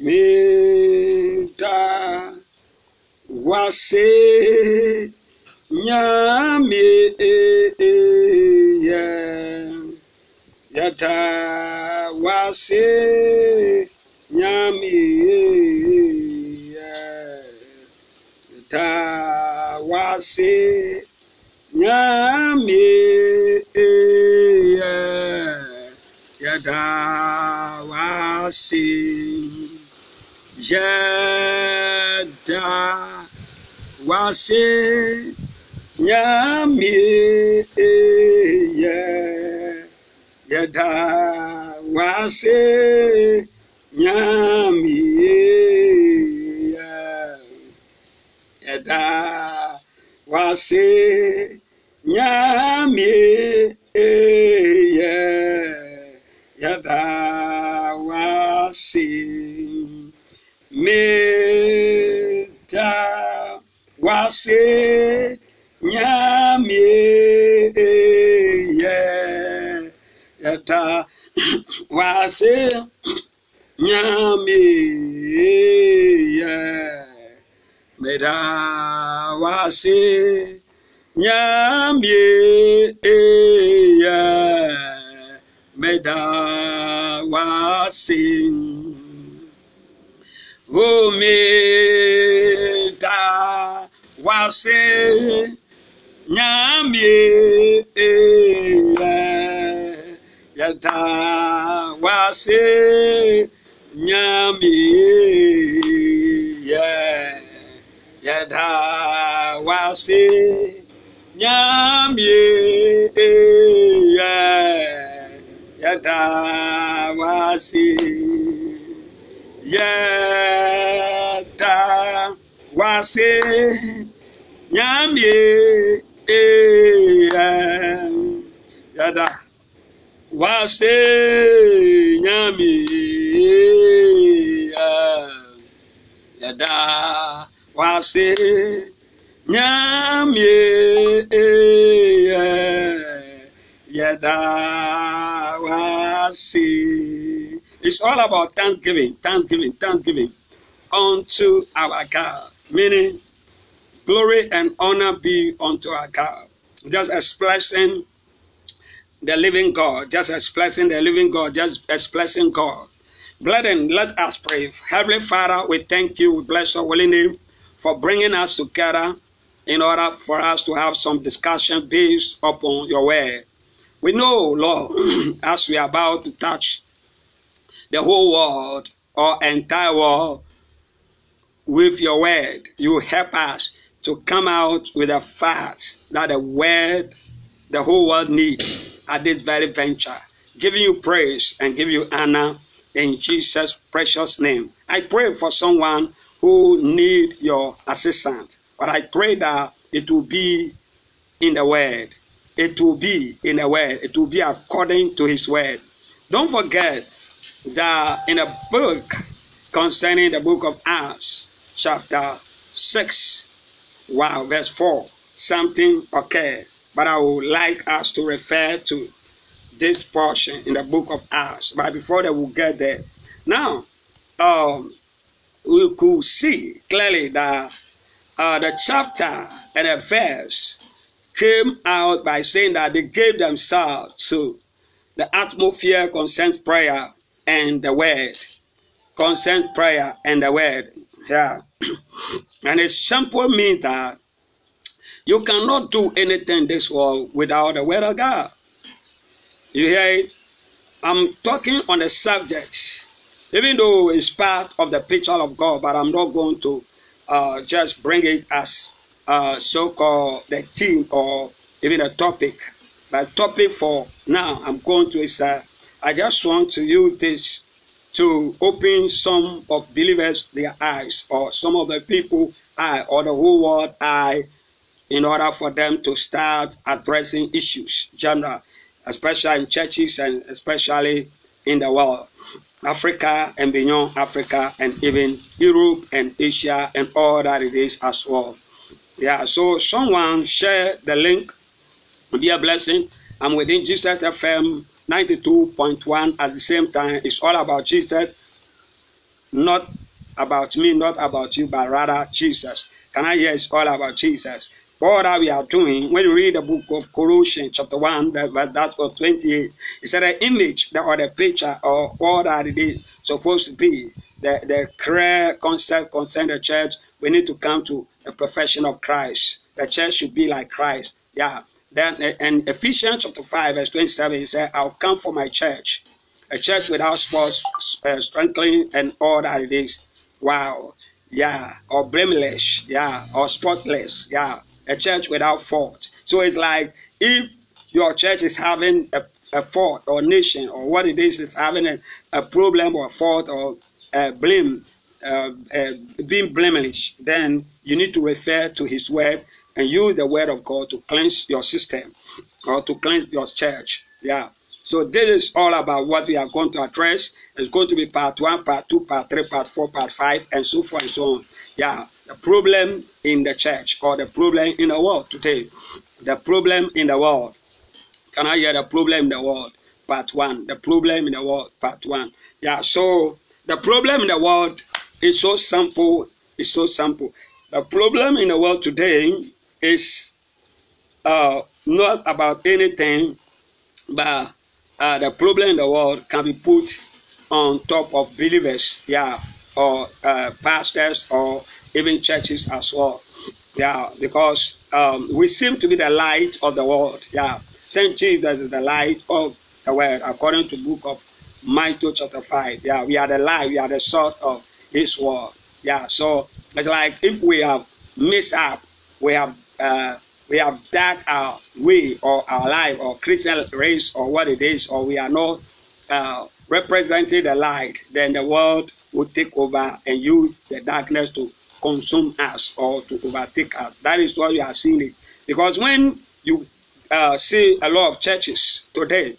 Mita wase nyame e, ya yata wase nyame ya yata wase nyame ya yata wase yɛda wase nyame yɛ yɛda wase nyame yɛ yɛda wase nyame yɛ yɛda wase meda wase nyame yɛ yɛda wase nyame yɛ meda wase nyame yɛ meda wase Ome eh, eh, ta wase nyamie e yata wase nyamie eh, ye yata wase nyamie e ye wa se yɛda wase nyamie eyɛ yɛda wase nyamie e yɛda wase nyamie eyɛ yɛda wase. It's all about thanksgiving, thanksgiving, thanksgiving unto our God. Meaning, glory and honor be unto our God. Just expressing the living God, just expressing the living God, just expressing God. Brethren, let us pray. Heavenly Father, we thank you, we bless your holy name for bringing us together in order for us to have some discussion based upon your word. We know, Lord, as we are about to touch the whole world or entire world with your word, you help us to come out with the facts that the word the whole world needs at this very venture. Giving you praise and give you honor in Jesus' precious name. I pray for someone who need your assistance, but I pray that it will be in the word. It will be in the word. It will be according to his word. Don't forget that in a book concerning the book of Acts, chapter 6, wow, verse 4, something occurred. But I would like us to refer to this portion in the book of Acts. But before that, we'll get there. Now, um, we could see clearly that uh, the chapter and the verse came out by saying that they gave themselves to the atmosphere concerns prayer and the word. Consent prayer and the word. Yeah. and it simple means that you cannot do anything in this world without the word of God. You hear it? I'm talking on the subject, even though it's part of the picture of God, but I'm not going to uh, just bring it as uh, so-called the theme or even a topic. But topic for now, I'm going to is uh, I just want to use this to open some of believers their eyes or some of the people eye or the whole world eye in order for them to start addressing issues general especially in churches and especially in the world africa and beyond africa and even europe and asia and all that it is as well. Yeah so someone share the link. Be a blessing i'm within jesus fm 92.1 at the same time it's all about jesus not about me, not about you, but rather Jesus. Can I hear it's all about Jesus? All that we are doing, when you read the book of Colossians, chapter 1, that, that was 28, it's an image or the picture or all that it is supposed to be. The, the clear concept concerning the church, we need to come to the perfection of Christ. The church should be like Christ. Yeah. Then in Ephesians chapter 5, verse 27, he said, I'll come for my church. A church without spots, uh, strengthening, and all that it is. Wow. Yeah. Or blameless. Yeah. Or spotless. Yeah. A church without fault. So it's like if your church is having a, a fault or nation or what it is is having a, a problem or fault or uh, blame, uh, uh, being blameless, then you need to refer to his word and use the word of God to cleanse your system or to cleanse your church. Yeah. So this is all about what we are going to address. It's going to be part one, part two, part three, part four, part five, and so forth and so on. Yeah, the problem in the church or the problem in the world today. The problem in the world. Can I hear the problem in the world? Part one. The problem in the world. Part one. Yeah. So the problem in the world is so simple. It's so simple. The problem in the world today is uh, not about anything, but uh, the problem in the world can be put on top of believers, yeah, or uh, pastors, or even churches as well, yeah, because um, we seem to be the light of the world, yeah. Saint Jesus is the light of the world, according to book of Matthew chapter 5. Yeah, we are the light, we are the salt of this world. Yeah, so it's like if we have messed up, we have uh, we have that our way or our life or Christian race or what it is, or we are not uh, representing the light, then the world will take over and use the darkness to consume us or to overtake us. That is what we are seeing it. Because when you uh, see a lot of churches today,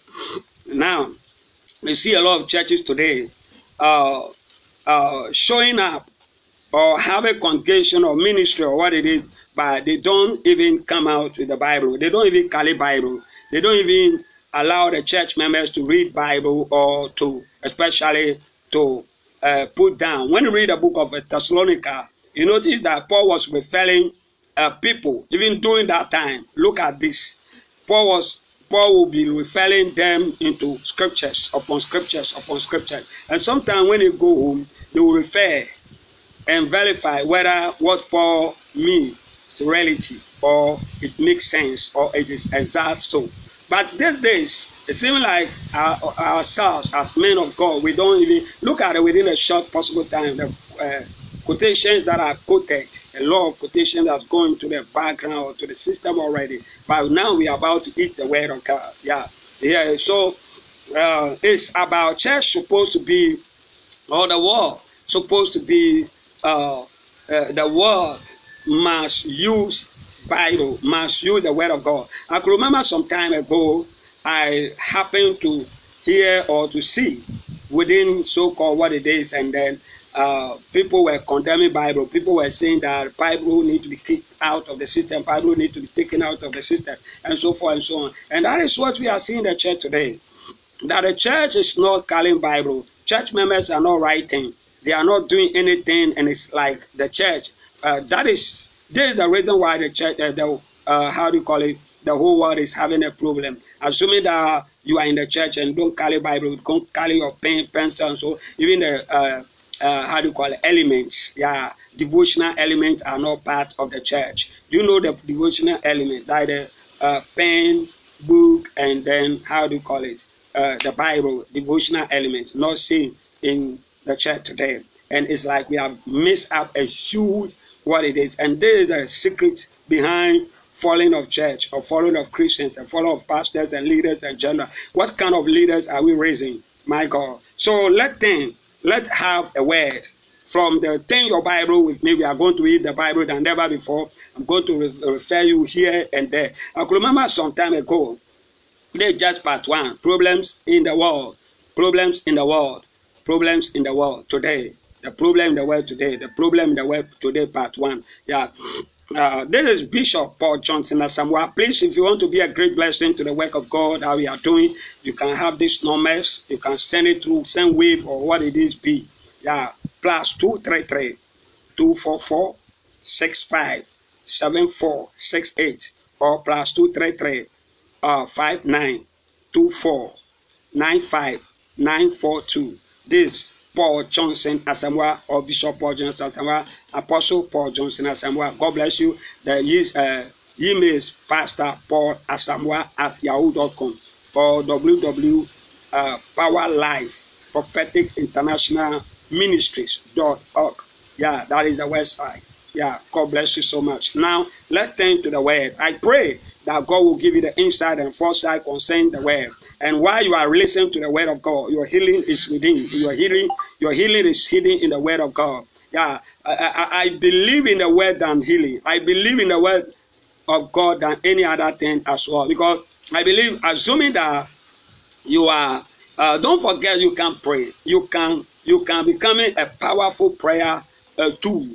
now we see a lot of churches today uh, uh, showing up or have a congregation or ministry or what it is but they don't even come out with the Bible. They don't even carry Bible. They don't even allow the church members to read Bible or to, especially to uh, put down. When you read the book of Thessalonica, you notice that Paul was referring uh, people even during that time. Look at this. Paul was Paul will be referring them into scriptures upon scriptures upon scriptures. And sometimes when they go home, they will refer and verify whether what Paul means reality or it makes sense or it is exact so. But these days, it seems like our, ourselves as men of God, we don't even look at it within a short possible time. The uh, quotations that are quoted, a lot of quotations that's going to the background or to the system already. But now we are about to eat the word of God. Yeah, yeah. So uh, it's about church supposed to be, or the world supposed to be uh, uh, the world must use Bible, must use the Word of God. I could remember some time ago, I happened to hear or to see within so-called what it is, and then uh, people were condemning Bible. People were saying that Bible need to be kicked out of the system. Bible need to be taken out of the system, and so forth and so on. And that is what we are seeing in the church today. That the church is not calling Bible. Church members are not writing. They are not doing anything, and it's like the church uh, that is this is the reason why the church, uh, the uh, how do you call it, the whole world is having a problem. Assuming that you are in the church and don't carry Bible, don't carry your pen, pencil, and so even the uh, uh, how do you call it elements, yeah, devotional elements are not part of the church. Do You know the devotional element, like the uh, pen, book, and then how do you call it, the Bible, devotional elements, not seen in the church today. And it's like we have missed out a huge what it is. And this is the secret behind falling of church or falling of Christians and falling of pastors and leaders and general. What kind of leaders are we raising? My God. So let them, let have a word from the thing your Bible with me. We are going to read the Bible than never before. I'm going to re- refer you here and there. I could remember some time ago, they just part one problems in the world, problems in the world, problems in the world today. The problem in the world today. The problem in the world today, part one. Yeah. Uh, this is Bishop Paul Johnson Asamoah. Please, if you want to be a great blessing to the work of God, how we are doing, you can have these numbers. You can send it through Sendwave or what it is be. Yeah. plus 233 244 65 7468 or plus 233 uh, 59 24 95 942. This Paul Johnson Asamoah or Bishop Paul Johnson Asamoah, Apostle Paul Johnson Asamoah. God bless you. The his uh, email is Pastor Paul Asamoah at yahoo.com or www uh, Power Life Prophetic International Ministries.org. Yeah, that is the website. Yeah, God bless you so much. Now, let's turn to the word. I pray that God will give you the insight and foresight concerning the word. And while you are listening to the word of God, your healing is within. Your healing, your healing is hidden in the word of God. Yeah, I, I, I believe in the word than healing. I believe in the word of God than any other thing as well. Because I believe, assuming that you are, uh, don't forget you can pray. You can you can becoming a powerful prayer uh, tool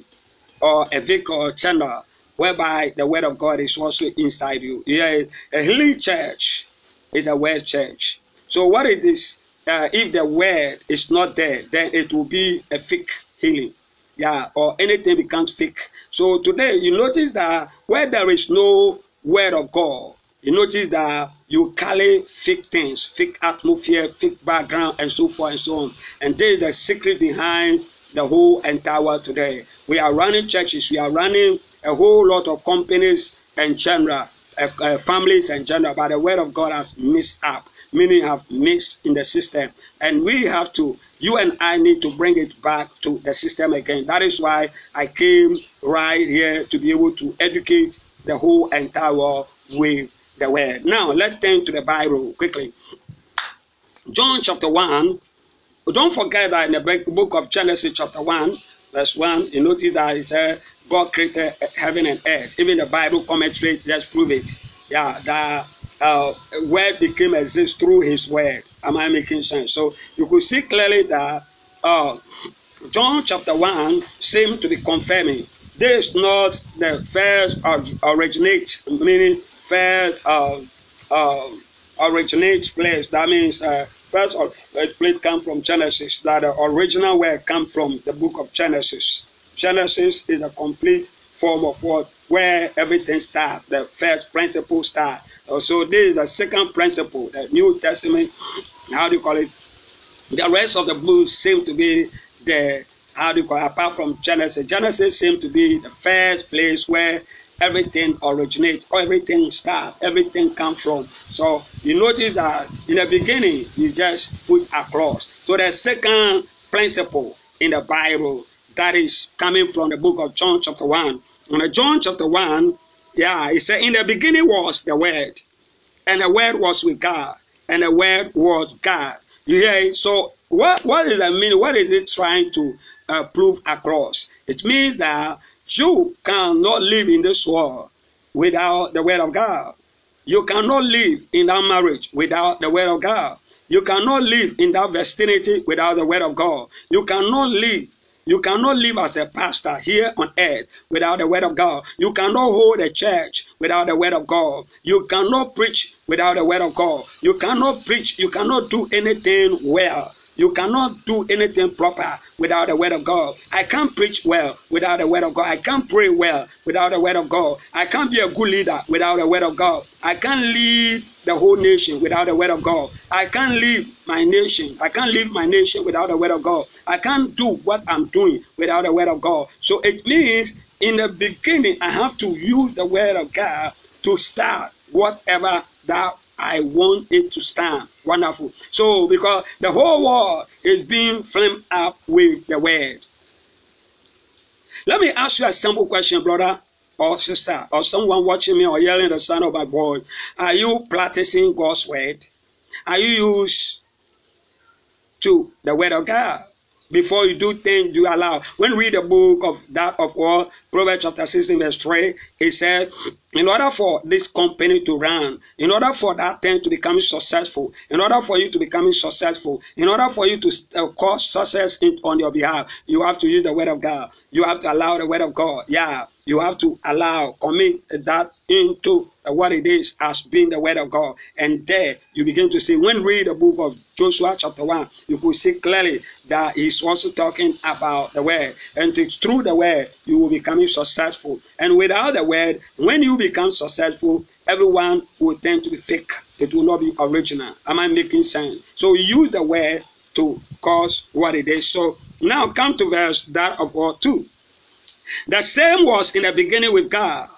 or a vehicle channel whereby the word of God is also inside you. Yeah, a healing church is a word church. So what it is, uh, if the word is not there, then it will be a fake healing. Yeah, or anything becomes fake. So today you notice that where there is no word of God, you notice that you carry fake things, fake atmosphere, fake background, and so forth and so on. And this is the secret behind the whole entire world today. We are running churches, we are running a whole lot of companies and general, uh, uh, families and general, but the word of God has mixed up. Many have mixed in the system, and we have to. You and I need to bring it back to the system again. That is why I came right here to be able to educate the whole entire world with the word. Now let's turn to the Bible quickly. John chapter 1. Don't forget that in the book of Genesis chapter 1, verse 1, you notice that it said God created heaven and earth. Even the Bible commentary just prove it. Yeah, that uh, word became exist through his word. Am I making sense? So you could see clearly that uh, John chapter 1 seems to be confirming this is not the first originate, meaning first uh, uh, originate place. That means uh, first place come from Genesis. That the original word come from the book of Genesis. Genesis is a complete form of what where everything starts. The first principle start. Uh, so this is the second principle. The New Testament. How do you call it? The rest of the books seem to be the how do you call it? Apart from Genesis, Genesis seems to be the first place where everything originates, everything starts, everything comes from. So you notice that in the beginning, you just put across. So the second principle in the Bible that is coming from the book of John chapter 1. In John chapter 1, yeah, he said, In the beginning was the Word, and the Word was with God, and the Word was God. You hear it? So what, what is that mean? What is it trying to uh, prove across? It means that you cannot live in this world without the word of God. You cannot live in that marriage without the word of God. You cannot live in that vicinity without the word of God. You cannot live you cannot live as a pastor here on earth without the word of God. You cannot hold a church without the word of God. You cannot preach without the word of God. You cannot preach, you cannot do anything well you cannot do anything proper without the word of God. I can't preach well without the word of God. I can't pray well without the word of God. I can't be a good leader without the word of God. I can't lead the whole nation without the word of God. I can't leave my nation. I can't leave my nation without the word of God. I can't do what I'm doing without the word of God. So it means in the beginning, I have to use the word of God to start whatever that I want it to stand. Wonderful. So, because the whole world is being flamed up with the word. Let me ask you a simple question, brother or sister, or someone watching me or yelling the sound of my voice. Are you practicing God's word? Are you used to the word of God? Before you do things, you allow. When read the book of that of all, Proverbs chapter 16, verse 3, it said, in order for this company to run, in order for that thing to become successful, in order for you to become successful, in order for you to uh, cause success in, on your behalf, you have to use the word of God. You have to allow the word of God. Yeah, you have to allow, commit that into what it is as being the word of God. And there you begin to see, when read the book of Joshua chapter 1, you could see clearly that he's also talking about the word. And it's through the word you will become successful. And without the word, when you become successful, everyone will tend to be fake. It will not be original. Am I making sense? So use the word to cause what it is. So now come to verse that of all two. The same was in the beginning with God.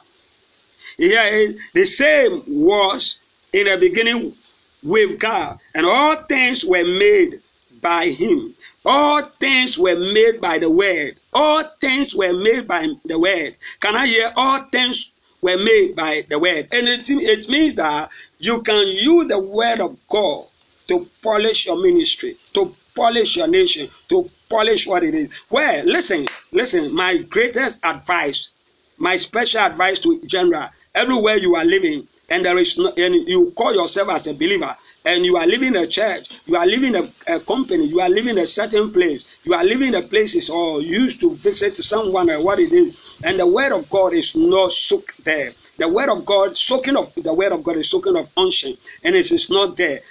Yeah, the same was in the beginning with God, and all things were made by Him. All things were made by the Word. All things were made by the Word. Can I hear? All things were made by the Word. And it, it means that you can use the Word of God to polish your ministry, to polish your nation, to polish what it is. Well, listen, listen, my greatest advice, my special advice to general, everywhere you are living, and there is no, and you call yourself as a believer, and you are living a church, you are living a, a company, you are living a certain place, you are living the places or used to visit someone or what it is, and the word of God is not soaked there. The word of God, soaking of the word of God is soaking of unction, and it is not there.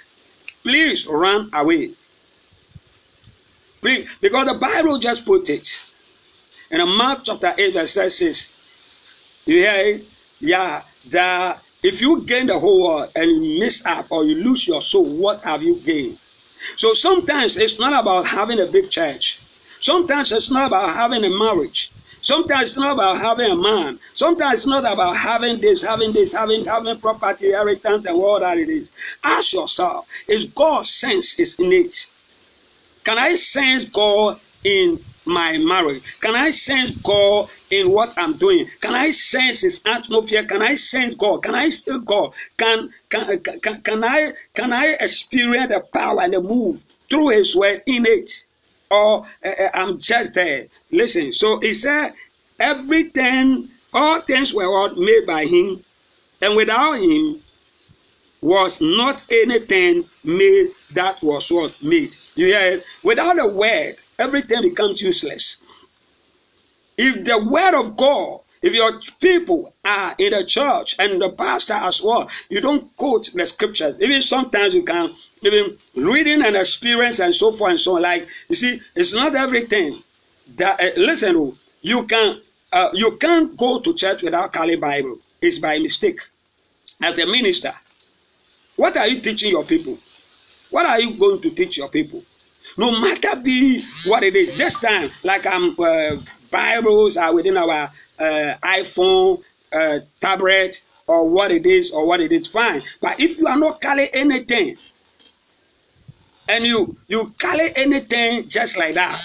Please run away. Because the Bible just put it. In Mark chapter 8, verse 6, you hear it? Yeah, that if you gain the whole world and you miss out or you lose your soul, what have you gained? So sometimes it's not about having a big church. Sometimes it's not about having a marriage. Sometimes it's not about having a man. Sometimes it's not about having this, having this, having having property, inheritance, and all that it is. Ask yourself: Is God's sense is innate? Can I sense God in my marriage? Can I sense God in what I'm doing? Can I sense His atmosphere? Can I sense God? Can I feel God? Can can can, can I can I experience the power and the move through His word in it? Or uh, I'm just there. Listen. So He said, everything, all things were all made by Him, and without Him was not anything made that was what made. You hear it? Without a word, everything becomes useless. If the word of God, if your people are in the church and the pastor as well, you don't quote the scriptures. Even sometimes you can even reading and experience and so forth and so on. Like you see, it's not everything that uh, listen. Oh, you can uh, you can't go to church without Kali Bible. It's by mistake. As a minister, what are you teaching your people? What are you going to teach your people? No matter be what it is. This time, like um, uh, Bibles are within our uh, iPhone, uh, tablet, or what it is, or what it is, fine. But if you are not carrying anything, and you you carry anything just like that,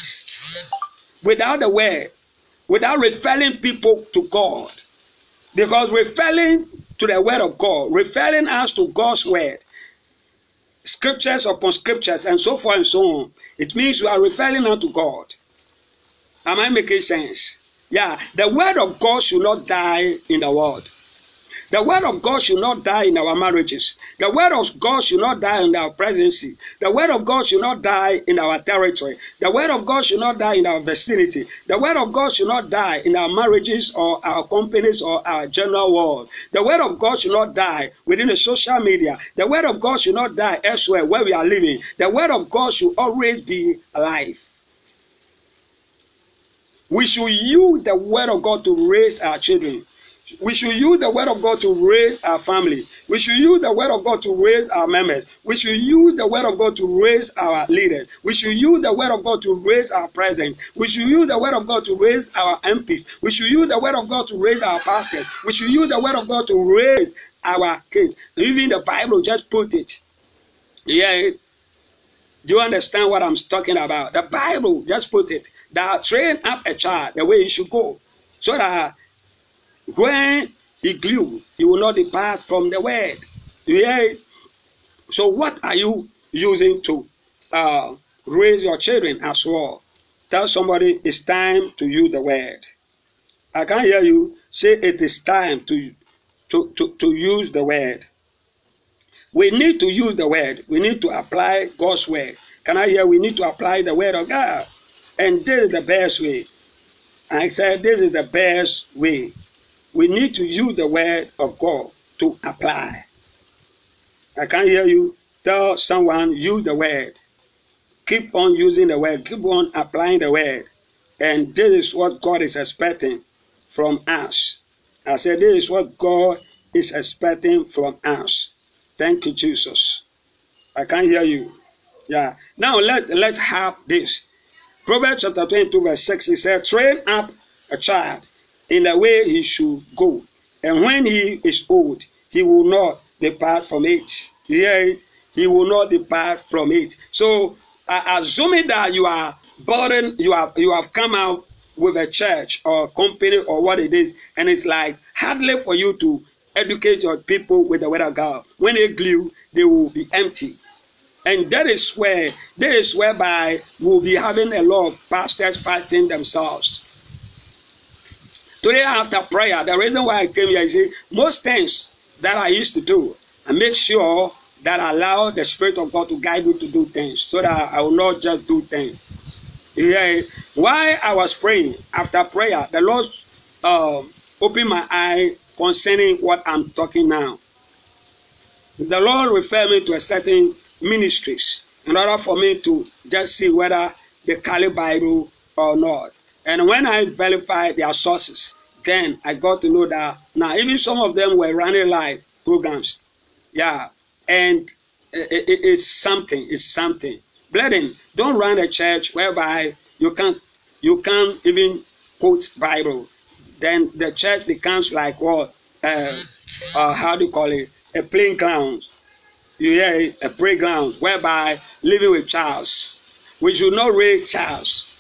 without the word, without referring people to God, because referring to the word of God, referring us to God's word, scriptures upon scriptures and so forth and so on. It means we are referring now to God. Am I making sense? Yeah, the word of God should not die in the world. The word of God should not die in our marriages. The word of God should not die in our presidency. The word of God should not die in our territory. The word of God should not die in our vicinity. The word of God should not die in our marriages or our companies or our general world. The word of God should not die within the social media. The word of God should not die elsewhere where we are living. The word of God should always be alive. We should use the word of God to raise our children. We should use the word of God to raise our family. We should use the word of God to raise our members. We should use the word of God to raise our leaders. We should use the word of God to raise our president. We should use the word of God to raise our MPs. We should use the word of God to raise our pastors. We should use the word of God to raise our kids. Even the Bible just put it. Yeah. Do you understand what I'm talking about? The Bible just put it. That train up a child the way he should go. So that when he grew, he will not depart from the word. Yeah. So what are you using to uh, raise your children as well? Tell somebody it's time to use the word. I can hear you say it is time to, to, to, to use the word. We need to use the word. We need to apply God's word. Can I hear? We need to apply the word of God. And this is the best way. I said this is the best way we need to use the word of God to apply. I can't hear you. Tell someone, use the word. Keep on using the word. Keep on applying the word. And this is what God is expecting from us. I said, this is what God is expecting from us. Thank you, Jesus. I can't hear you. Yeah. Now let let's have this. Proverbs chapter 22, verse 6, he said, Train up a child in the way he should go, and when he is old, he will not depart from it. Yeah, he will not depart from it. So, uh, assuming that you are burdened, you have you have come out with a church or company or what it is, and it's like hardly for you to educate your people with the word of God. When they glue, they will be empty. And that is where, that is whereby we'll be having a lot of pastors fighting themselves. Today after prayer, the reason why I came here is most things that I used to do, I make sure that I allow the Spirit of God to guide me to do things so that I will not just do things. Yeah. While I was praying, after prayer, the Lord um, opened my eye concerning what I'm talking now. The Lord referred me to a certain ministries in order for me to just see whether they carry Bible or not. And when I verified their sources, then I got to know that now even some of them were running live programs. Yeah. And it, it, it's something, it's something. Brethren, don't run a church whereby you can't you can't even quote Bible. Then the church becomes like what? Uh, uh, how do you call it? A playing ground you hear it? a playground whereby living with Charles. We should not raise Charles.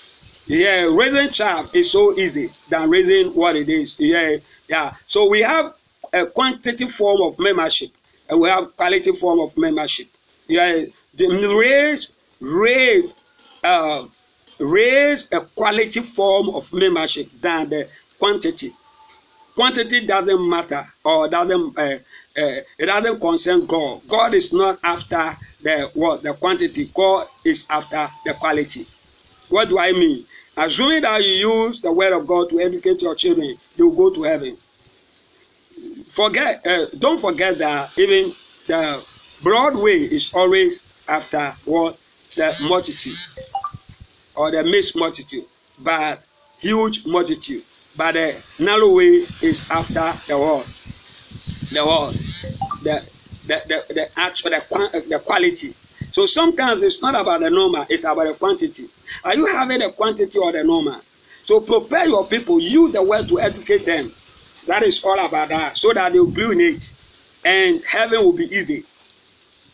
Yeah, raising child is so easy than raising what it is. Yeah, yeah. So we have a quantity form of membership and we have quality form of membership. Yeah, the raise, raise, uh, raise a quality form of membership than the quantity. Quantity doesn't matter or doesn't uh, uh, it doesn't concern God. God is not after the what the quantity. God is after the quality. What do I mean? Assuming that you use the word of God to educate your children, they will go to heaven. Forget, uh, don't forget that even the broad way is always after what? The multitude. Or the mixed multitude, but huge multitude. But the narrow way is after the world the what the the the, the actual the, the quality. So sometimes it's not about the number it's about the quantity are you having the quantity or the number so prepare your people use the word to educate them that is all about that so that they will glue in it and heaven will be easy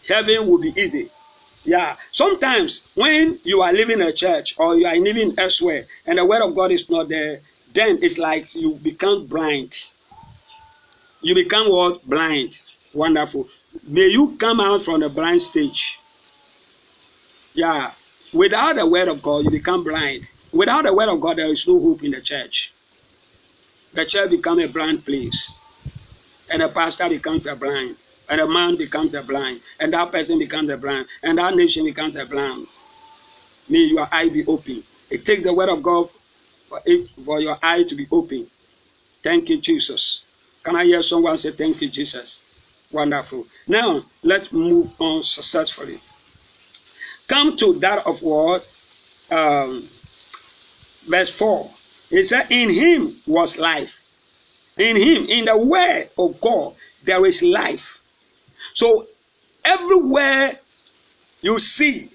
heaven will be easy yeah sometimes when you are living in a church or you are living elsewhere and the word of god is not there then it's like you become blind you become what? Blind. Wonderful. May you come out from the blind stage. Yeah. Without the word of God, you become blind. Without the word of God, there is no hope in the church. The church becomes a blind place. And the pastor becomes a blind. And a man becomes a blind. And that person becomes a blind. And that nation becomes a blind. May your eye be open. It takes the word of God for, it, for your eye to be open. Thank you, Jesus. Can I hear someone say, Thank you, Jesus? Wonderful. Now, let's move on successfully. Come to that of what? Um, verse 4. It said, In him was life. In him, in the word of God, there is life. So, everywhere you see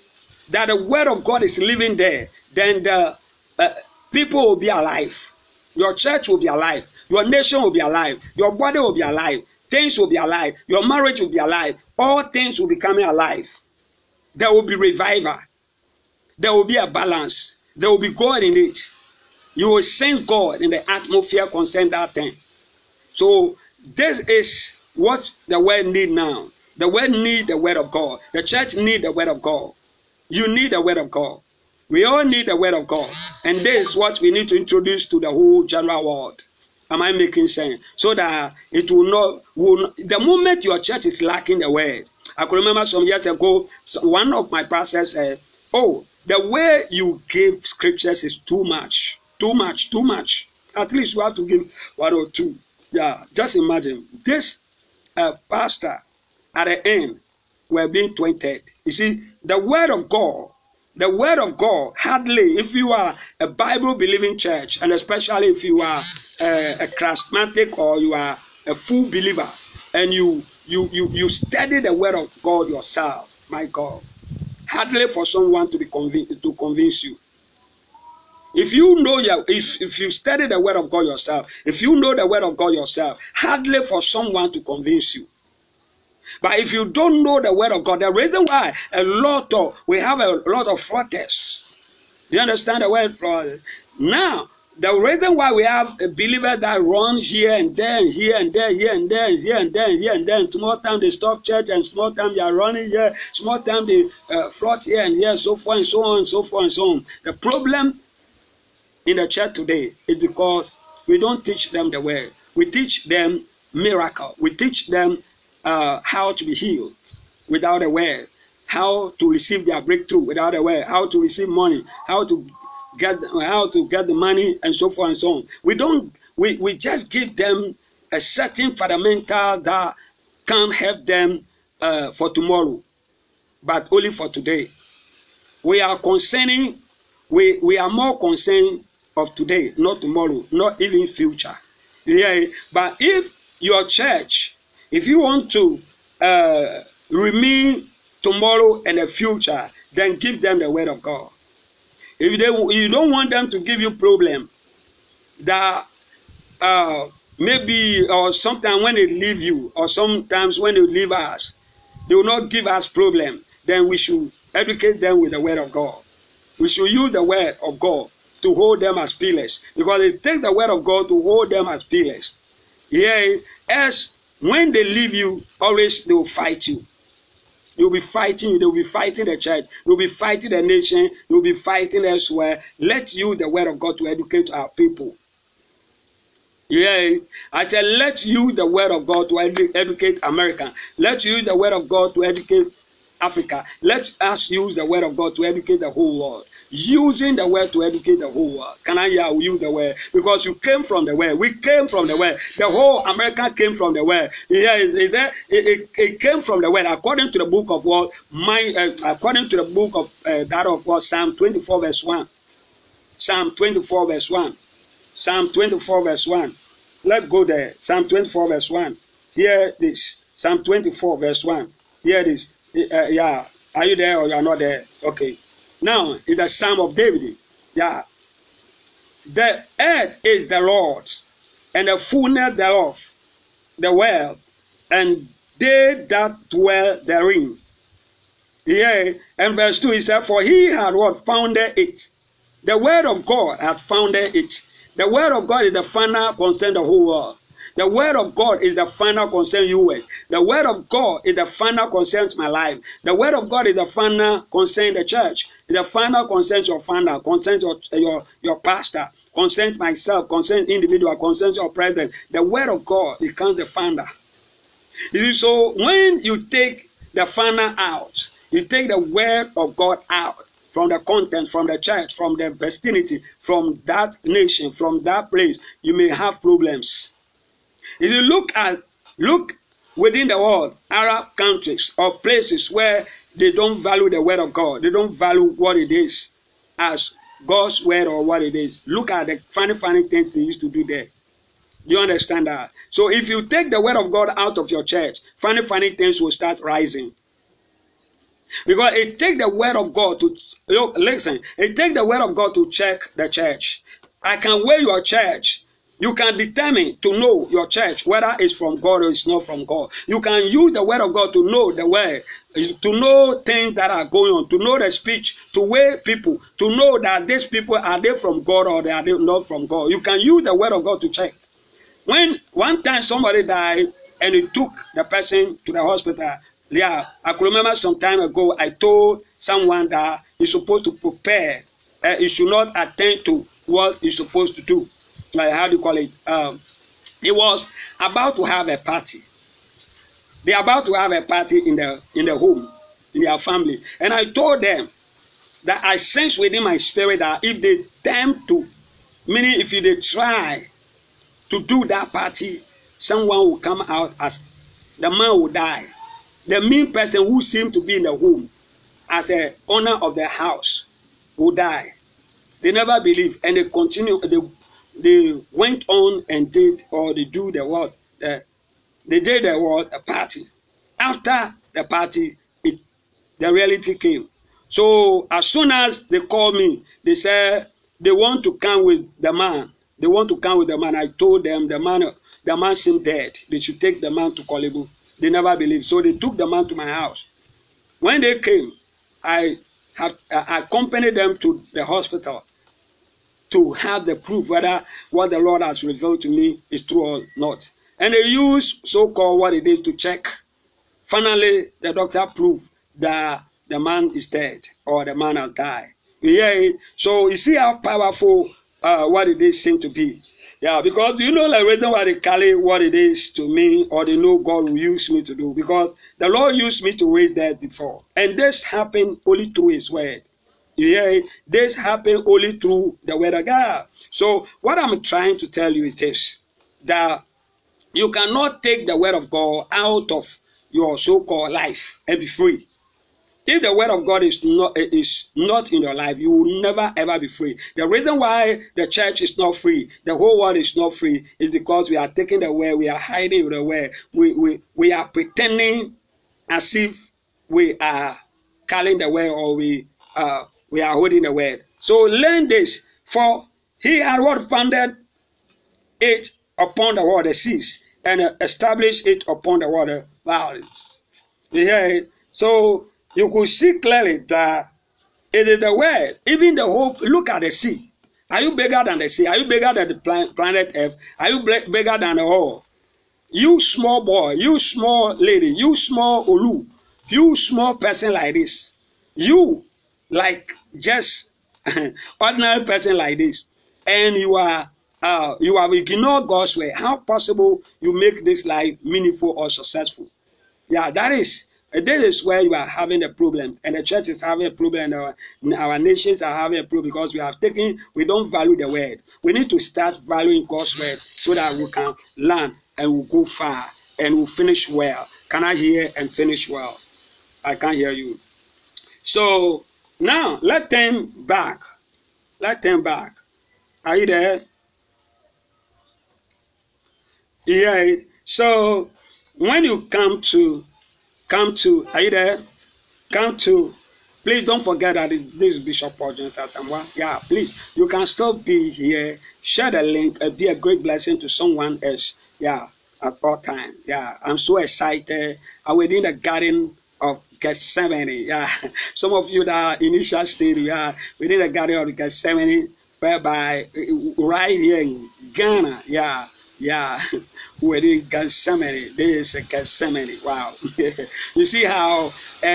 that the word of God is living there, then the uh, people will be alive. Your church will be alive. Your nation will be alive. Your body will be alive. Things will be alive. Your marriage will be alive. All things will be coming alive. There will be revival. There will be a balance. There will be God in it. You will sense God in the atmosphere concerning that thing. So this is what the world need now. The world need the word of God. The church need the word of God. You need the word of God. We all need the word of God. And this is what we need to introduce to the whole general world. Am I making sense? So that it will not, will the moment your church is lacking the word. I could remember some years ago, one of my pastors said, Oh, the way you give scriptures is too much, too much, too much. At least you have to give one or two. Yeah, just imagine this uh, pastor at the end were being twented. You see, the word of God, the word of God, hardly, if you are a Bible believing church, and especially if you are a, a charismatic or you are a full believer, and you you you you study the word of God yourself, my God, hardly for someone to be convinced to convince you. If you know your, if, if you study the word of God yourself, if you know the word of God yourself, hardly for someone to convince you. But if you don't know the word of God, the reason why a lot of we have a lot of fraudsters. You understand the word fraud? Now, the reason why we have a believer that runs here and there and here and there, here and there, and here and there, and here and there, small time they stop church, and small time they are running here, small time they uh, float here and here, so forth and so on, and so forth and so on. The problem in the church today is because we don't teach them the word. We teach them miracle. We teach them uh, how to be healed without a word, how to receive their breakthrough without a word, how to receive money, how to get how to get the money, and so forth and so on. We don't. We we just give them a certain fundamental that can help them uh, for tomorrow, but only for today. We are concerning. We we are more concerned of today, not tomorrow, not even future. Yeah, but if your church, if you want to uh, remain tomorrow and the future, then give them the word of God. If they, you don't want them to give you problem, that uh, maybe or sometimes when they leave you, or sometimes when they leave us, they will not give us problem. Then we should educate them with the word of God. We should use the word of God to hold them as pillars because it takes the word of God to hold them as pillars. Yeah, as when they leave you, always they will fight you. You'll be fighting, they'll be fighting the church, you'll be fighting the nation, you'll be fighting elsewhere. Let you the word of God to educate our people. Yes, I said, let you the word of God to educate America. Let you the word of God to educate Africa. Let us use the word of God to educate the whole world using the word to educate the whole world. Can I hear you the word? Because you came from the word. We came from the word. The whole America came from the word. Yeah, is that it, it, it, came from the word according to the book of what my uh, according to the book of uh, that of what Psalm 24 verse 1. Psalm 24 verse 1. Psalm 24 verse 1. Let's go there. Psalm 24 verse 1. Here this. Psalm 24 verse 1. Here it is. Uh, yeah. Are you there or you are not there? Okay. Now, it's the Psalm of David. Yeah. The earth is the Lord's, and the fullness thereof, the world, and they that dwell therein. Yeah, and verse 2 he said, For he had what founded it. The word of God has founded it. The word of God is the final concern of the whole world. The word of God is the final concern you The word of God is the final concern my life. The word of God is the final concern the church. The final concern your founder, concern your, your, your pastor, concern myself, concern individual, concern your president. The word of God becomes the founder. You see, so when you take the founder out, you take the word of God out from the content, from the church, from the vicinity, from that nation, from that place, you may have problems. If you look at look within the world, Arab countries or places where they don't value the word of God, they don't value what it is as God's word or what it is. Look at the funny, funny things they used to do there. Do you understand that? So if you take the word of God out of your church, funny, funny things will start rising. Because it takes the word of God to look, listen, it takes the word of God to check the church. I can wear your church You can determine to know your church whether it's from God or it's not from God. You can use the word of God to know the word, to know things that are going on, to know the speech, to weigh people, to know that these people are they from God or they are not from God. You can use the word of God to check. When one time somebody died and it took the person to the hospital, yeah, I could remember some time ago I told someone that you're supposed to prepare. Uh, you should not attend to what you're supposed to do like how do you call it? Um, he was about to have a party. They about to have a party in the in the home, in their family. And I told them that I sense within my spirit that if they attempt to, meaning if they try to do that party someone will come out as the man will die. The mean person who seemed to be in the home as a owner of the house will die. They never believe and they continue. They, they went on and did or they do the what the, they did the what a party. After the party, it the reality came. So as soon as they called me, they said they want to come with the man. They want to come with the man. I told them the man the man seemed dead. They should take the man to Korle Bu. They never believed. So they took the man to my house. When they came, I have I accompanied them to the hospital to have the proof whether what the Lord has revealed to me is true or not. And they use so-called what it is to check. Finally, the doctor proved that the man is dead or the man has died. Yeah, so you see how powerful uh, what it is seem to be. Yeah, because you know the reason why they carry what it is to me, or they know God will use me to do. Because the Lord used me to raise that before, and this happened only through His word. Yeah, this happened only through the word of God. So what I'm trying to tell you is this: that you cannot take the word of God out of your so-called life and be free. If the word of God is not is not in your life, you will never ever be free. The reason why the church is not free, the whole world is not free, is because we are taking the word, we are hiding the word, we we, we are pretending as if we are calling the word or we uh we are holding the word. So learn this, for he had what founded it upon the water seas and established it upon the water violence. Yeah. So you could see clearly that it is the word. Even the hope. Look at the sea. Are you bigger than the sea? Are you bigger than the planet Earth? Are you bigger than the whole? You small boy, you small lady, you small Olu, you small person like this, you like just ordinary person like this, and you are uh, you have ignored God's way. How possible you make this life meaningful or successful? Yeah, that is this is where you are having a problem, and the church is having a problem, and our, our nations are having a problem because we have taken, we don't value the word. We need to start valuing God's word so that we can learn and we'll go far and we'll finish well. Can I hear and finish well? I can't hear you. So now let them back. Let them back. Are you there? Yeah. So when you come to come to, are you there? Come to, please don't forget that this is Bishop Paul. Yeah, please, you can still be here. Share the link and be a great blessing to someone else. Yeah, at all time. Yeah, I'm so excited. I was in the garden of Gethsemane. Yeah, some of you that are initial stage, yeah, within the garden of Gethsemane, whereby right here in Ghana. Yeah, yeah. were in Gethsemane. This is Gethsemane. Wow. you see how uh,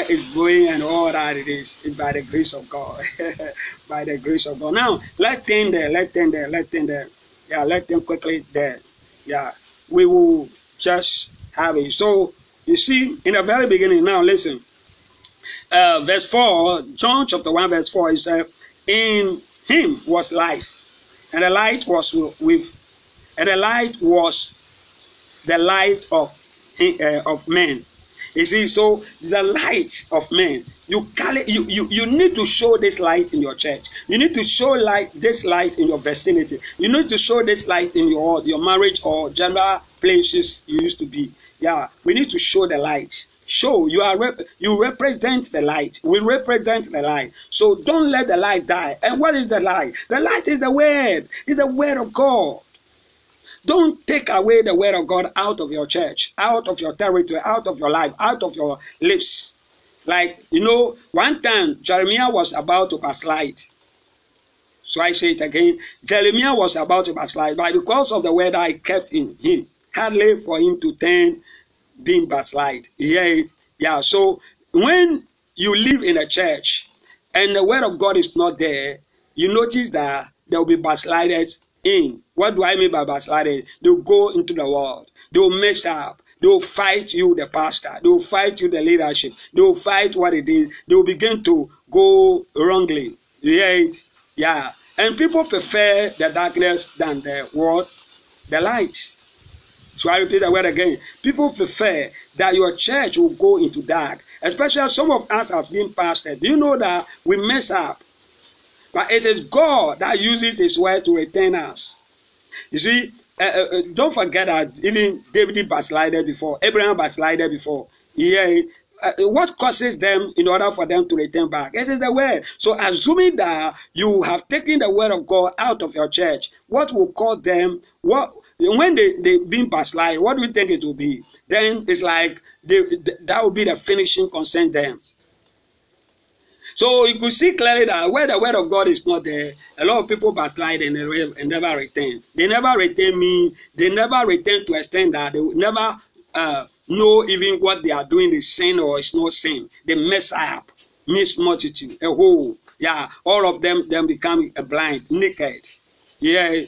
it's going and all that it is by the grace of God. by the grace of God. Now, let them there, let them there, let them there. Yeah, let them quickly there. Yeah, we will just have it. So, you see, in the very beginning, now listen. Uh, verse 4, John chapter 1, verse 4, he said, In him was life, and the light was with, and the light was the light of uh, of men. You see, so the light of men. You, you you you need to show this light in your church. You need to show light this light in your vicinity. You need to show this light in your your marriage or general places you used to be. Yeah, we need to show the light. Show you are rep- you represent the light. We represent the light. So don't let the light die. And what is the light? The light is the word. is the word of God. Don't take away the word of God out of your church, out of your territory, out of your life, out of your lips. Like, you know, one time Jeremiah was about to backslide. So I say it again. Jeremiah was about to backslide, but because of the word I kept in him, hardly for him to turn being backslide. Yeah, yeah. So when you live in a church and the word of God is not there, you notice that there will be backsliders in. What do I mean by backsliding? They'll go into the world. They'll mess up. They'll fight you, the pastor. They'll fight you, the leadership. They'll fight what it is. They'll begin to go wrongly. Yeah, yeah. And people prefer the darkness than the what? The light. So I repeat the word again. People prefer that your church will go into dark. Especially some of us have been pastors. Do you know that we mess up? But it is God that uses His word to return us. You see, uh, uh, don't forget that even David backslided before, Abraham backslided before. Yeah, uh, what causes them in order for them to return back? It is the word. So, assuming that you have taken the word of God out of your church, what will cause them? What when they they been backslide? What do you think it will be? Then it's like they, that will be the finishing concern them. So you could see clearly that where the word of God is not there, a lot of people backslide and, and never return. They never return me. They never return to extend that they never uh, know even what they are doing is sin or it's not sin. They mess up, miss multitude, a whole. Yeah, all of them then become a blind, naked. Yeah,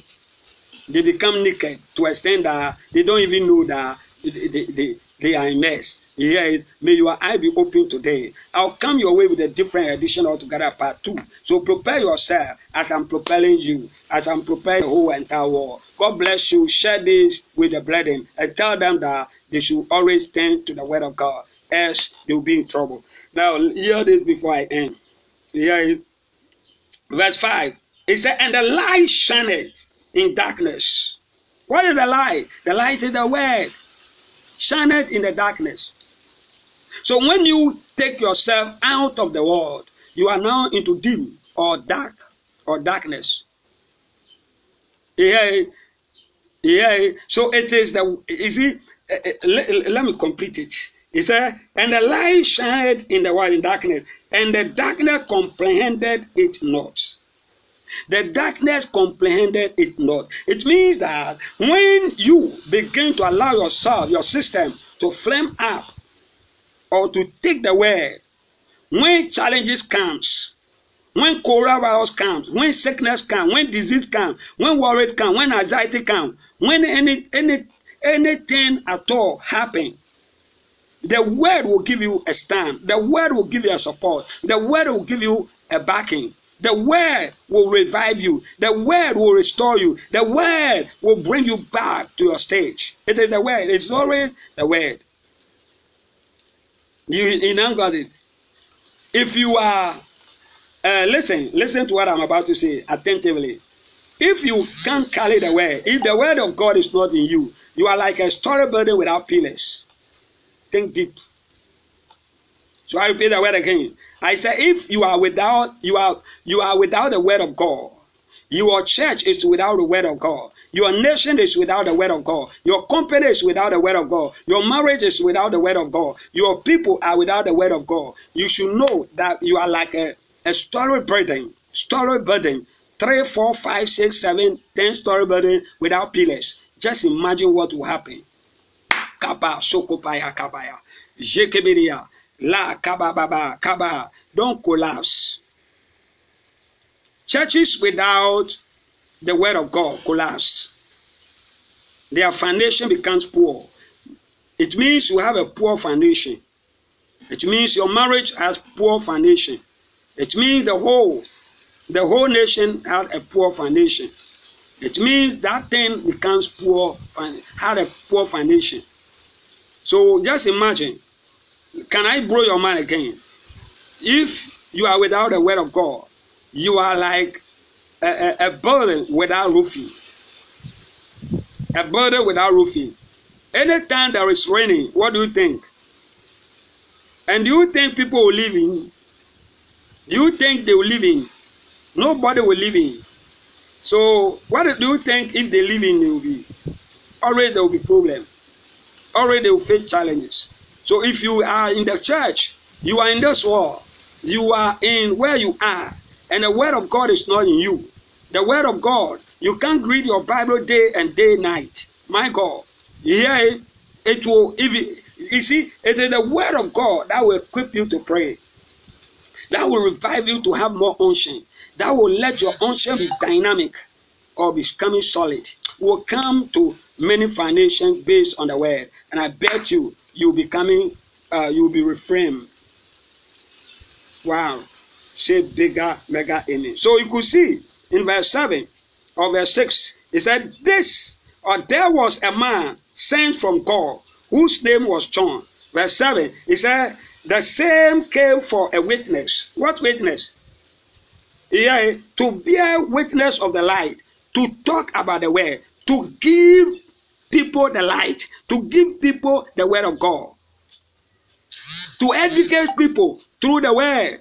they become naked to extend that they don't even know that they, they, they, are immersed. Yeah, may your eye be open today. I'll come your way with a different edition altogether, part two. So prepare yourself as I'm propelling you, as I'm preparing the whole entire world. God bless you. Share this with the brethren and tell them that they should always turn to the word of God, else they will be in trouble. Now, hear this before I end. Yeah. Verse 5. It said, And the light shined in darkness. What is the light? The light is the word. Shineth in the darkness. So when you take yourself out of the world, you are now into dim or dark or darkness. Yeah, yeah. So it is the is uh, let, let, me complete it. He said, And the light shined in the world in darkness, and the darkness comprehended it not. The darkness comprehended it not. It means that when you begin to allow yourself, your system, to flame up or to take the word, when challenges comes, when coronavirus comes, when sickness comes, when disease comes, when worries come, when anxiety comes, when any any anything at all happen, the word will give you a stand. The word will give you a support. The word will give you a backing. The word will revive you. The word will restore you. The word will bring you back to your stage. It is the word. It's always the word. You, you now got it. If you are, uh, listen, listen to what I'm about to say attentively. If you can't carry the word, if the word of God is not in you, you are like a story building without pillars. Think deep. So I repeat the word again. I say, if you are without, you are you are without the word of God. Your church is without the word of God. Your nation is without the word of God. Your company is without the word of God. Your marriage is without the word of God. Your people are without the word of God. You should know that you are like a, a story building, story building, three, four, five, six, seven, ten story building without pillars. Just imagine what will happen. Kaba, sokopaya, kabaya. Jekebiria. La kabababa kaba. Don't collapse. Churches without the word of God collapse. Their foundation becomes poor. It means you have a poor foundation. It means your marriage has poor foundation. It means the whole, the whole nation had a poor foundation. It means that thing becomes poor, had a poor foundation. So just imagine Can I blow your mind again? If you are without the word of God, you are like a, a, a building without roofing. A building without roofing. Anytime there is raining, what do you think? And do you think people will live in? Do you think they will live in? Nobody will live in. So, what do you think if they live in, they will be? Already there will be problems. Already they will face challenges. So if you are in the church, you are in this world, you are in where you are, and the word of God is not in you. The word of God, you can't read your Bible day and day night. My God, here it will if you see, it is the word of God that will equip you to pray. That will revive you to have more unction. That will let your unction be dynamic or becoming solid. Will come to many foundations based on the word. And I bet you you'll be coming, uh, you'll be reframed. Wow. Shape bigger, mega amen. So you could see in verse 7 or verse 6, it said, This or there was a man sent from God whose name was John. Verse 7, he said, The same came for a witness. What witness? Yeah, to bear witness of the light, to talk about the way, to give people the light, to give people the word of God, to educate people through the word.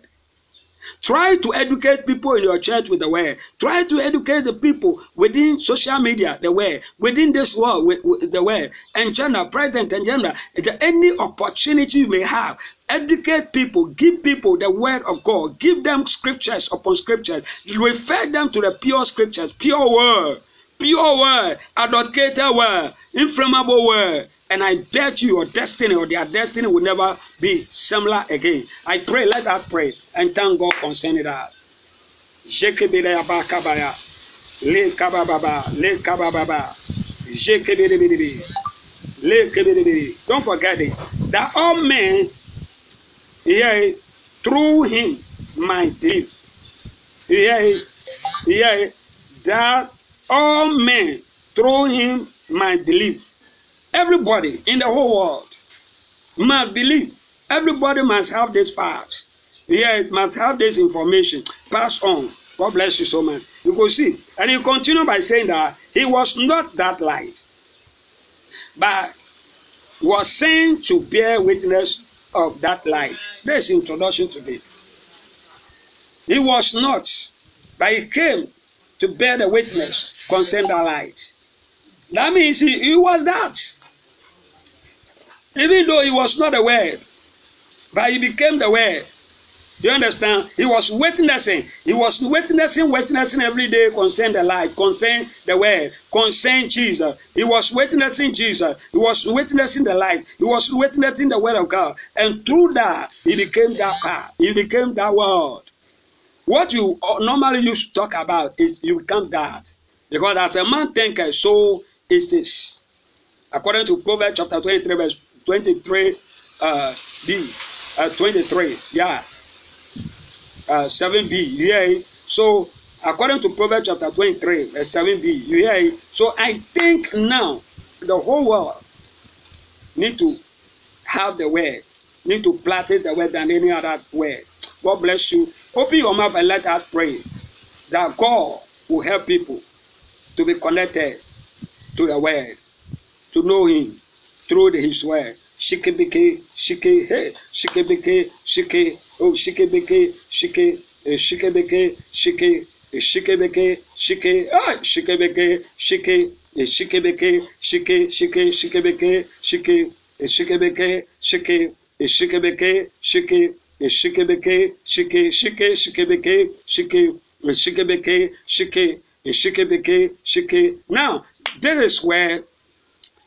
Try to educate people in your church with the word. Try to educate the people within social media, the word, within this world, with, with the word, and gender, present and gender. Any opportunity you may have, educate people, give people the word of God, give them scriptures upon scriptures, refer them to the pure scriptures, pure word, pure word, adulterated word, inflammable word, and I bet you your destiny or their destiny will never be similar again. I pray, let that pray and thank God concerning that. le kabababa, le kabababa, le Don't forget it. That all men, yeah, through him might live. Yeah, yeah, that all men through him might believe. Everybody in the whole world must believe. Everybody must have this fact. Yeah, it must have this information. Pass on. God bless you so much. You go see. And he continued by saying that he was not that light, but was sent to bear witness of that light. That's introduction today. He was not, but he came to bear the witness concerning that light. That means he, he was that. Even though he was not the word, but he became the word. You understand? He was witnessing. He was witnessing, witnessing every day concerning the light, concerning the word, concerning Jesus. He was witnessing Jesus. He was witnessing the light. He was witnessing the word of God. And through that, he became that power. He became that word. What you normally used to talk about is you become that. Because as a man thinketh, so is this. According to Proverbs chapter 23, verse 23 uh, B, uh, 23, yeah, uh, 7b, you hear it? So, according to Proverbs chapter 23, verse 7b, you hear it? So, I think now the whole world need to have the word, need to practice the word than any other word. God bless you. Open your mouth and let us pray that God will help people to be connected to the word, to know Him, through his word. Shikebeke, shike, hey, shikebeke, shike, oh, shikebeke, shike, shikebeke, shike, shikebeke, shike, ah, shikebeke, shike, shikebeke, shike, shike, shikebeke, shike, shikebeke, shike, shikebeke, shike, shikebeke, shike, shike, shikebeke, shike, shikebeke, shike. Now, this is where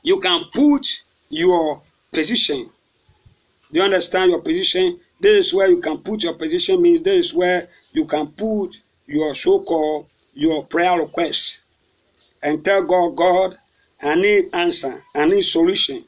you can put your position. Do you understand your position? This is where you can put your position means this is where you can put your so-called your prayer request and tell God, God, I need answer, I need solution.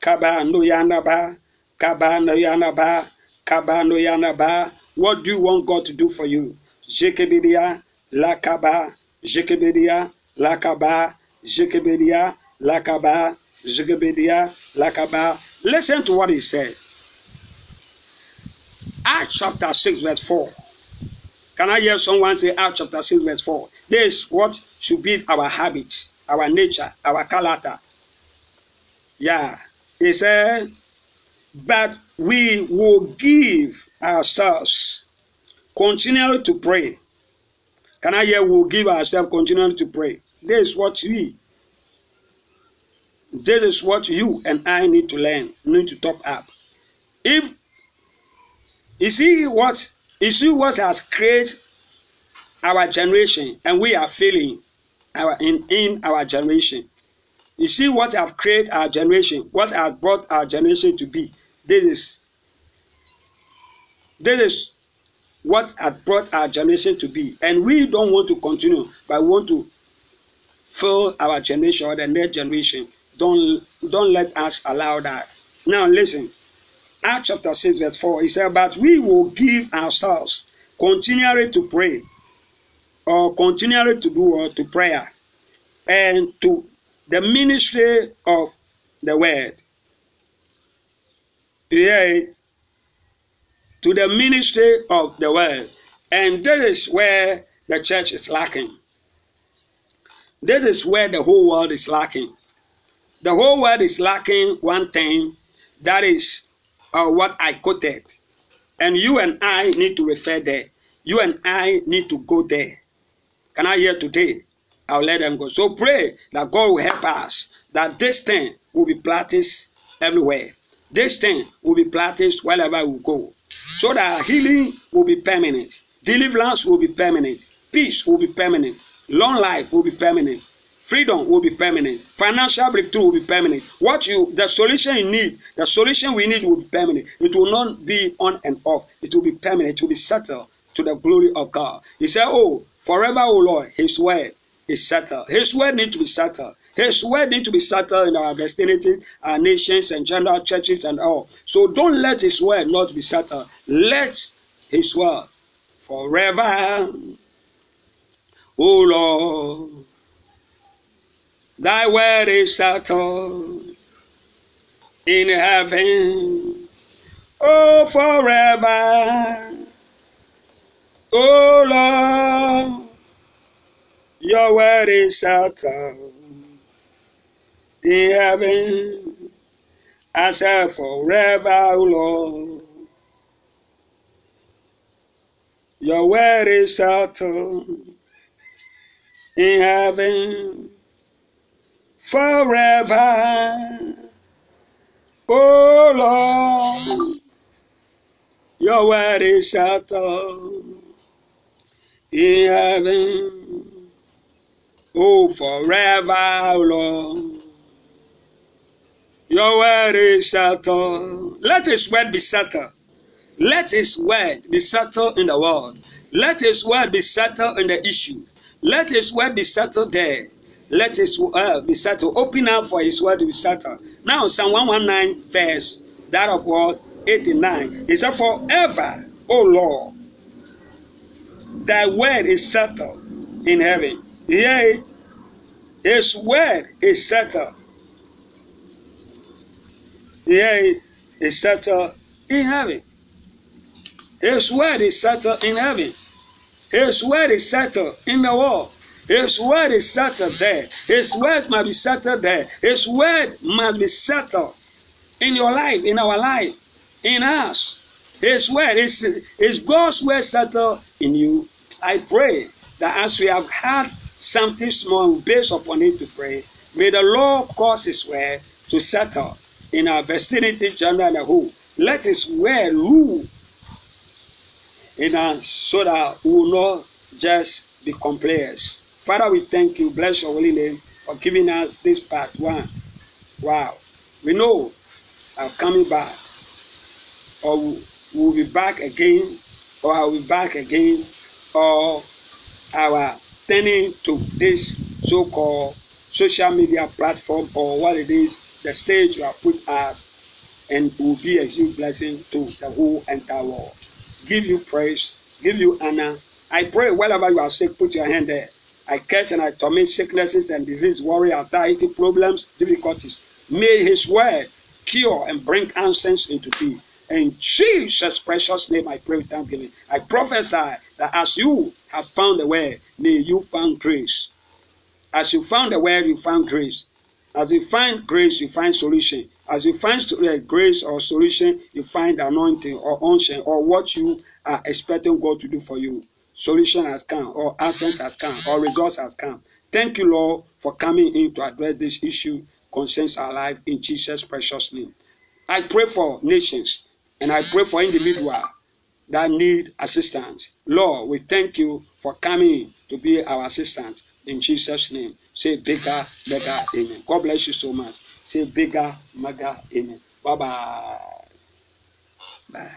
Kaba no yanaba, kaba no yanaba, kaba no yanaba. What do you want God to do for you? Jekebedia, lakaba, jekebedia, lakaba, jekebedia, lakaba, Zigebedia, Lakaba. Listen to what he said. Acts chapter 6, verse 4. Can I hear someone say Acts chapter 6, verse 4? This is what should be our habit, our nature, our character. Yeah. He said, but we will give ourselves continually to pray. Can I hear we'll give ourselves continually to pray? This is what we this is what you and I need to learn, need to top up. If you see what you see what has created our generation and we are feeling our in, in our generation. You see what have created our generation, what has brought our generation to be. This is this is what had brought our generation to be. And we don't want to continue, but we want to fill our generation or the next generation don't, don't let us allow that. Now listen. Acts chapter 6, verse 4, he said, But we will give ourselves continually to pray, or continually to do or to prayer, and to the ministry of the word. To the ministry of the word. And this is where the church is lacking. This is where the whole world is lacking. The whole world is lacking one thing that is uh, what I quoted. And you and I need to refer there. You and I need to go there. Can I hear today? I'll let them go. So pray that God will help us, that this thing will be practiced everywhere. This thing will be practiced wherever we go. So that healing will be permanent, deliverance will be permanent, peace will be permanent, long life will be permanent, freedom will be permanent, financial breakthrough will be permanent. What you the solution you need, the solution we need will be permanent. It will not be on and off, it will be permanent, it will be settled to the glory of God. He said, Oh, forever, O Lord, his word is settled. His word needs to be settled. His word needs to be settled in our vicinity, our nations, and general churches and all. So don't let His word not be settled. Let His word forever, O Lord, Thy word is settled in heaven. Oh, forever, O Lord. Your word is settled in heaven. I said forever, O Lord. Your word is settled in heaven forever. O Lord, your word is settled in heaven Oh, forever, Lord. Your word is settled. Let His word be settled. Let His word be settled in the world. Let His word be settled in the issue. Let His word be settled there. Let His word be settled. Open up for His word to be settled. Now, Psalm 119, verse that of what? 89. It said, Forever, O Lord, thy word is settled in heaven. It. His word is settled. Hear it. Is settled in heaven. His word is settled uh, in heaven. His word is settled uh, in the world. His word is settled uh, there. His word must be settled there. His word must be settled in your life, in our life, in us. His word is, is God's word settled in you. I pray that as we have had something small based upon it to pray. May the Lord cause His word to settle in our vicinity, gender, and whole. Let His word rule in us so that we will not just be complainers. Father, we thank you, bless your holy name for giving us this part one. Wow. We know I'm coming back, or we'll be back again, or I'll be back again, or our turning to this so-called social media platform or what it is, the stage you have put us, and will be a huge blessing to the whole entire world. Give you praise, give you honor. I pray wherever you are sick, put your hand there. I curse and I torment sicknesses and disease, worry, anxiety, problems, difficulties. May His word cure and bring answers into being. In Jesus' precious name, I pray with thanksgiving. I prophesy that as you have found the way, may you find grace. As you found the way, you found grace. As you find grace, you find solution. As you find uh, grace or solution, you find anointing or unction or what you are expecting God to do for you. Solution has come, or answers has come, or results has come. Thank you, Lord, for coming in to address this issue concerns our life in Jesus' precious name. I pray for nations and I pray for individuals that need assistance. Lord, we thank you for coming to be our assistant in Jesus' name. Say bigger, bigger, amen. God bless you so much. Say bigger, mega, amen. Bye bye. Bye.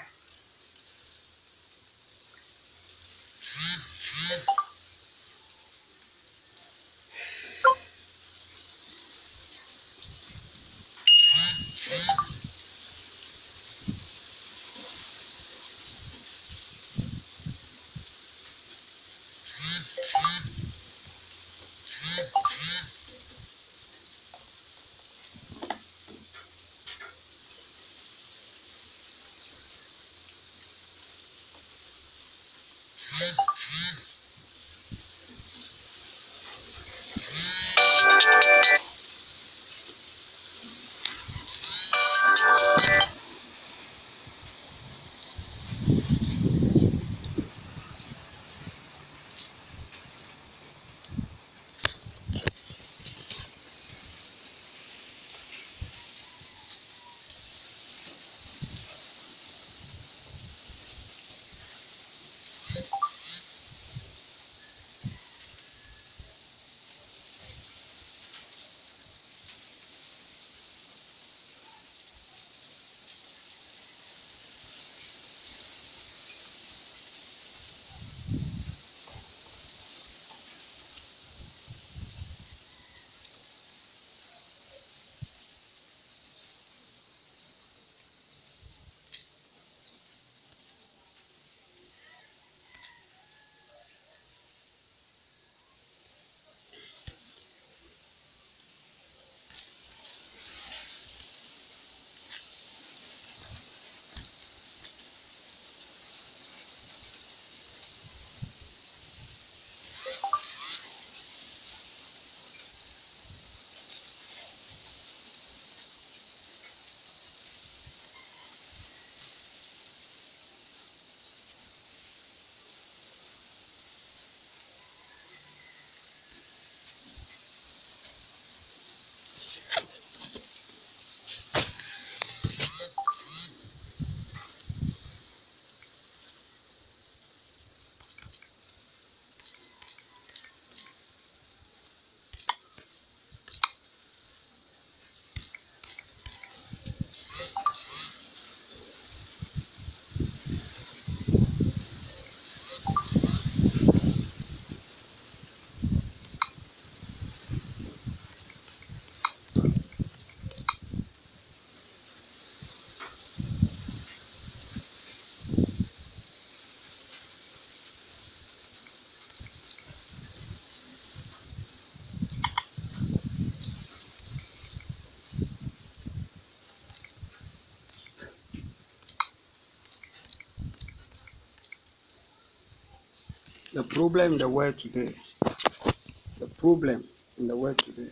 The problem in the world today. The problem in the world today.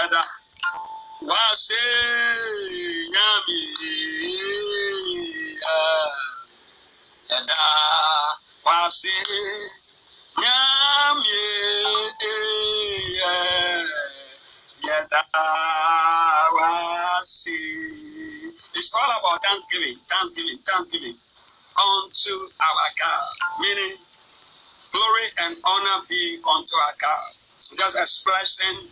Yɛda wase nyamie eyɛ yɛda wase nyamie eyɛ yɛda wase. It's all about thanksgiving, thanksgiving, thanksgiving unto our God. Meaning, glory and honor be unto our God. Just expressing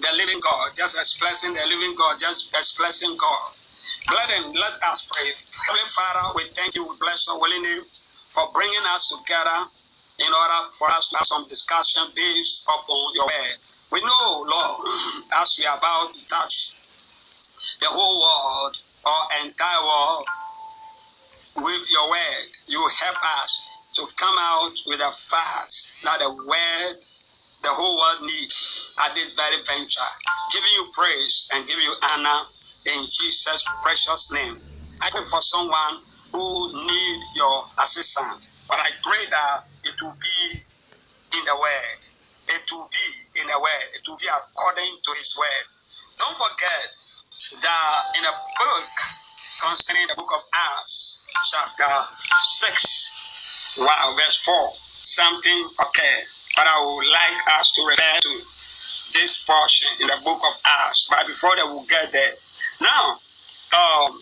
the living God, just expressing the living God, just expressing God. Brethren, let us pray. Heavenly Father, we thank you, we bless your holy name for bringing us together in order for us to have some discussion based upon your word. We know, Lord, as we are about to touch the whole world or entire world with your word. You help us to come out with a fast that the word the whole world needs at this very venture. Giving you praise and giving you honor in Jesus' precious name. I pray for someone who need your assistance, but I pray that it will be in the word. it will be in a word. It will be according to his word. Don't forget that in a book concerning the book of Acts, chapter 6, wow, verse 4, something okay. But I would like us to refer to this portion in the book of Acts. But before that, we'll get there. Now, um,